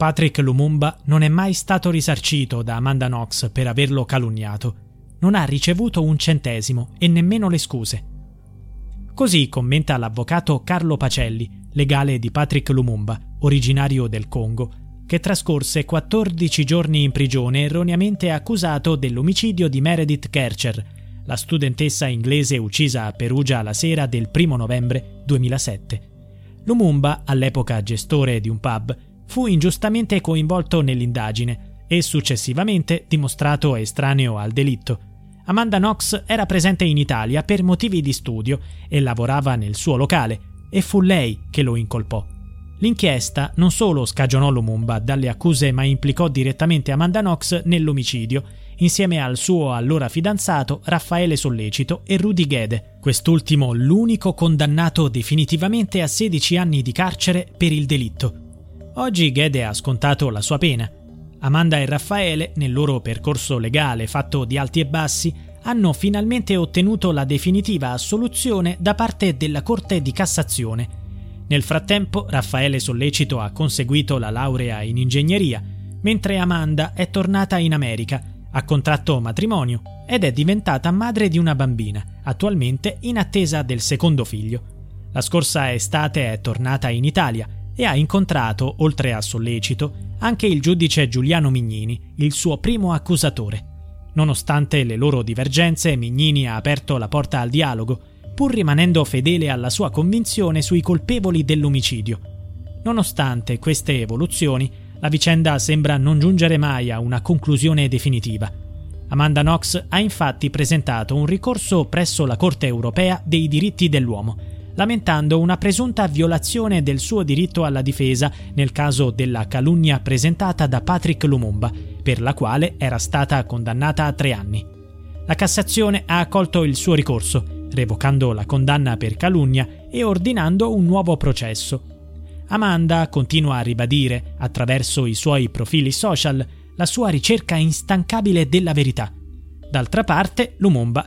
Patrick Lumumba non è mai stato risarcito da Amanda Knox per averlo calunniato. Non ha ricevuto un centesimo e nemmeno le scuse. Così commenta l'avvocato Carlo Pacelli, legale di Patrick Lumumba, originario del Congo, che trascorse 14 giorni in prigione erroneamente accusato dell'omicidio di Meredith Kercher, la studentessa inglese uccisa a Perugia la sera del 1 novembre 2007. Lumumba, all'epoca gestore di un pub, fu ingiustamente coinvolto nell'indagine e successivamente dimostrato estraneo al delitto. Amanda Knox era presente in Italia per motivi di studio e lavorava nel suo locale e fu lei che lo incolpò. L'inchiesta non solo scagionò Lumumba dalle accuse ma implicò direttamente Amanda Knox nell'omicidio insieme al suo allora fidanzato Raffaele Sollecito e Rudy Gede, quest'ultimo l'unico condannato definitivamente a 16 anni di carcere per il delitto. Oggi Gede ha scontato la sua pena. Amanda e Raffaele, nel loro percorso legale fatto di alti e bassi, hanno finalmente ottenuto la definitiva assoluzione da parte della Corte di Cassazione. Nel frattempo Raffaele Sollecito ha conseguito la laurea in ingegneria, mentre Amanda è tornata in America, ha contratto matrimonio ed è diventata madre di una bambina, attualmente in attesa del secondo figlio. La scorsa estate è tornata in Italia e ha incontrato, oltre a Sollecito, anche il giudice Giuliano Mignini, il suo primo accusatore. Nonostante le loro divergenze, Mignini ha aperto la porta al dialogo, pur rimanendo fedele alla sua convinzione sui colpevoli dell'omicidio. Nonostante queste evoluzioni, la vicenda sembra non giungere mai a una conclusione definitiva. Amanda Knox ha infatti presentato un ricorso presso la Corte europea dei diritti dell'uomo, lamentando una presunta violazione del suo diritto alla difesa nel caso della calunnia presentata da Patrick Lumumba, per la quale era stata condannata a tre anni. La Cassazione ha accolto il suo ricorso, revocando la condanna per calunnia e ordinando un nuovo processo. Amanda continua a ribadire, attraverso i suoi profili social, la sua ricerca instancabile della verità. D'altra parte, Lumumba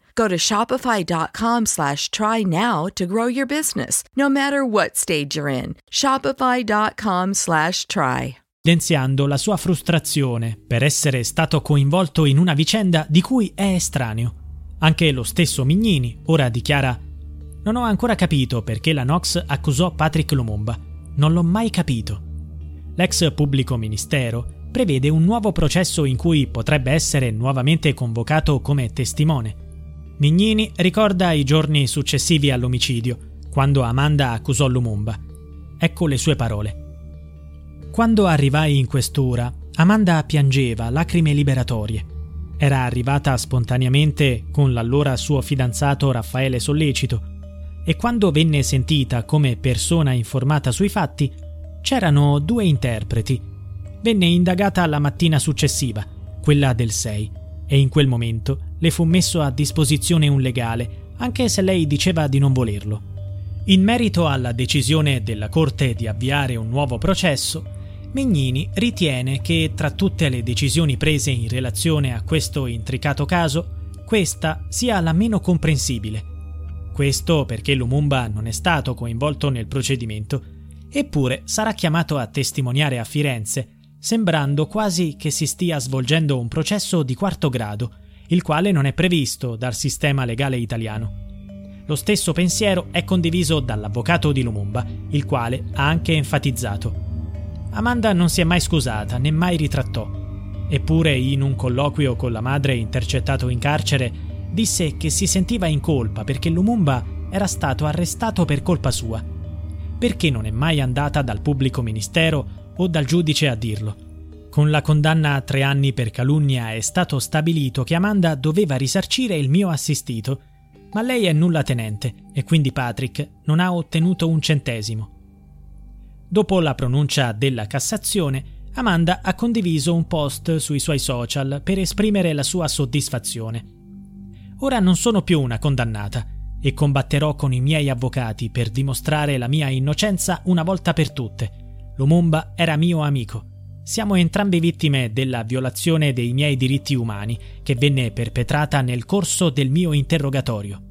Go to shopify.com slash try now to grow your business, no matter what stage you're in. Shopify.com slash try. evidenziando la sua frustrazione per essere stato coinvolto in una vicenda di cui è estraneo. Anche lo stesso Mignini ora dichiara Non ho ancora capito perché la Nox accusò Patrick Lumumba. Non l'ho mai capito. L'ex pubblico ministero prevede un nuovo processo in cui potrebbe essere nuovamente convocato come testimone. Mignini ricorda i giorni successivi all'omicidio, quando Amanda accusò Lumumba. Ecco le sue parole. Quando arrivai in questura, Amanda piangeva lacrime liberatorie. Era arrivata spontaneamente con l'allora suo fidanzato Raffaele Sollecito e quando venne sentita come persona informata sui fatti, c'erano due interpreti. Venne indagata la mattina successiva, quella del 6, e in quel momento le fu messo a disposizione un legale, anche se lei diceva di non volerlo. In merito alla decisione della Corte di avviare un nuovo processo, Mignini ritiene che tra tutte le decisioni prese in relazione a questo intricato caso, questa sia la meno comprensibile. Questo perché Lumumba non è stato coinvolto nel procedimento Eppure sarà chiamato a testimoniare a Firenze, sembrando quasi che si stia svolgendo un processo di quarto grado, il quale non è previsto dal sistema legale italiano. Lo stesso pensiero è condiviso dall'avvocato di Lumumba, il quale ha anche enfatizzato. Amanda non si è mai scusata né mai ritrattò. Eppure in un colloquio con la madre intercettato in carcere disse che si sentiva in colpa perché Lumumba era stato arrestato per colpa sua perché non è mai andata dal pubblico ministero o dal giudice a dirlo. Con la condanna a tre anni per calunnia è stato stabilito che Amanda doveva risarcire il mio assistito, ma lei è nulla tenente e quindi Patrick non ha ottenuto un centesimo. Dopo la pronuncia della Cassazione, Amanda ha condiviso un post sui suoi social per esprimere la sua soddisfazione. Ora non sono più una condannata, e combatterò con i miei avvocati per dimostrare la mia innocenza una volta per tutte. Lumumba era mio amico. Siamo entrambi vittime della violazione dei miei diritti umani che venne perpetrata nel corso del mio interrogatorio.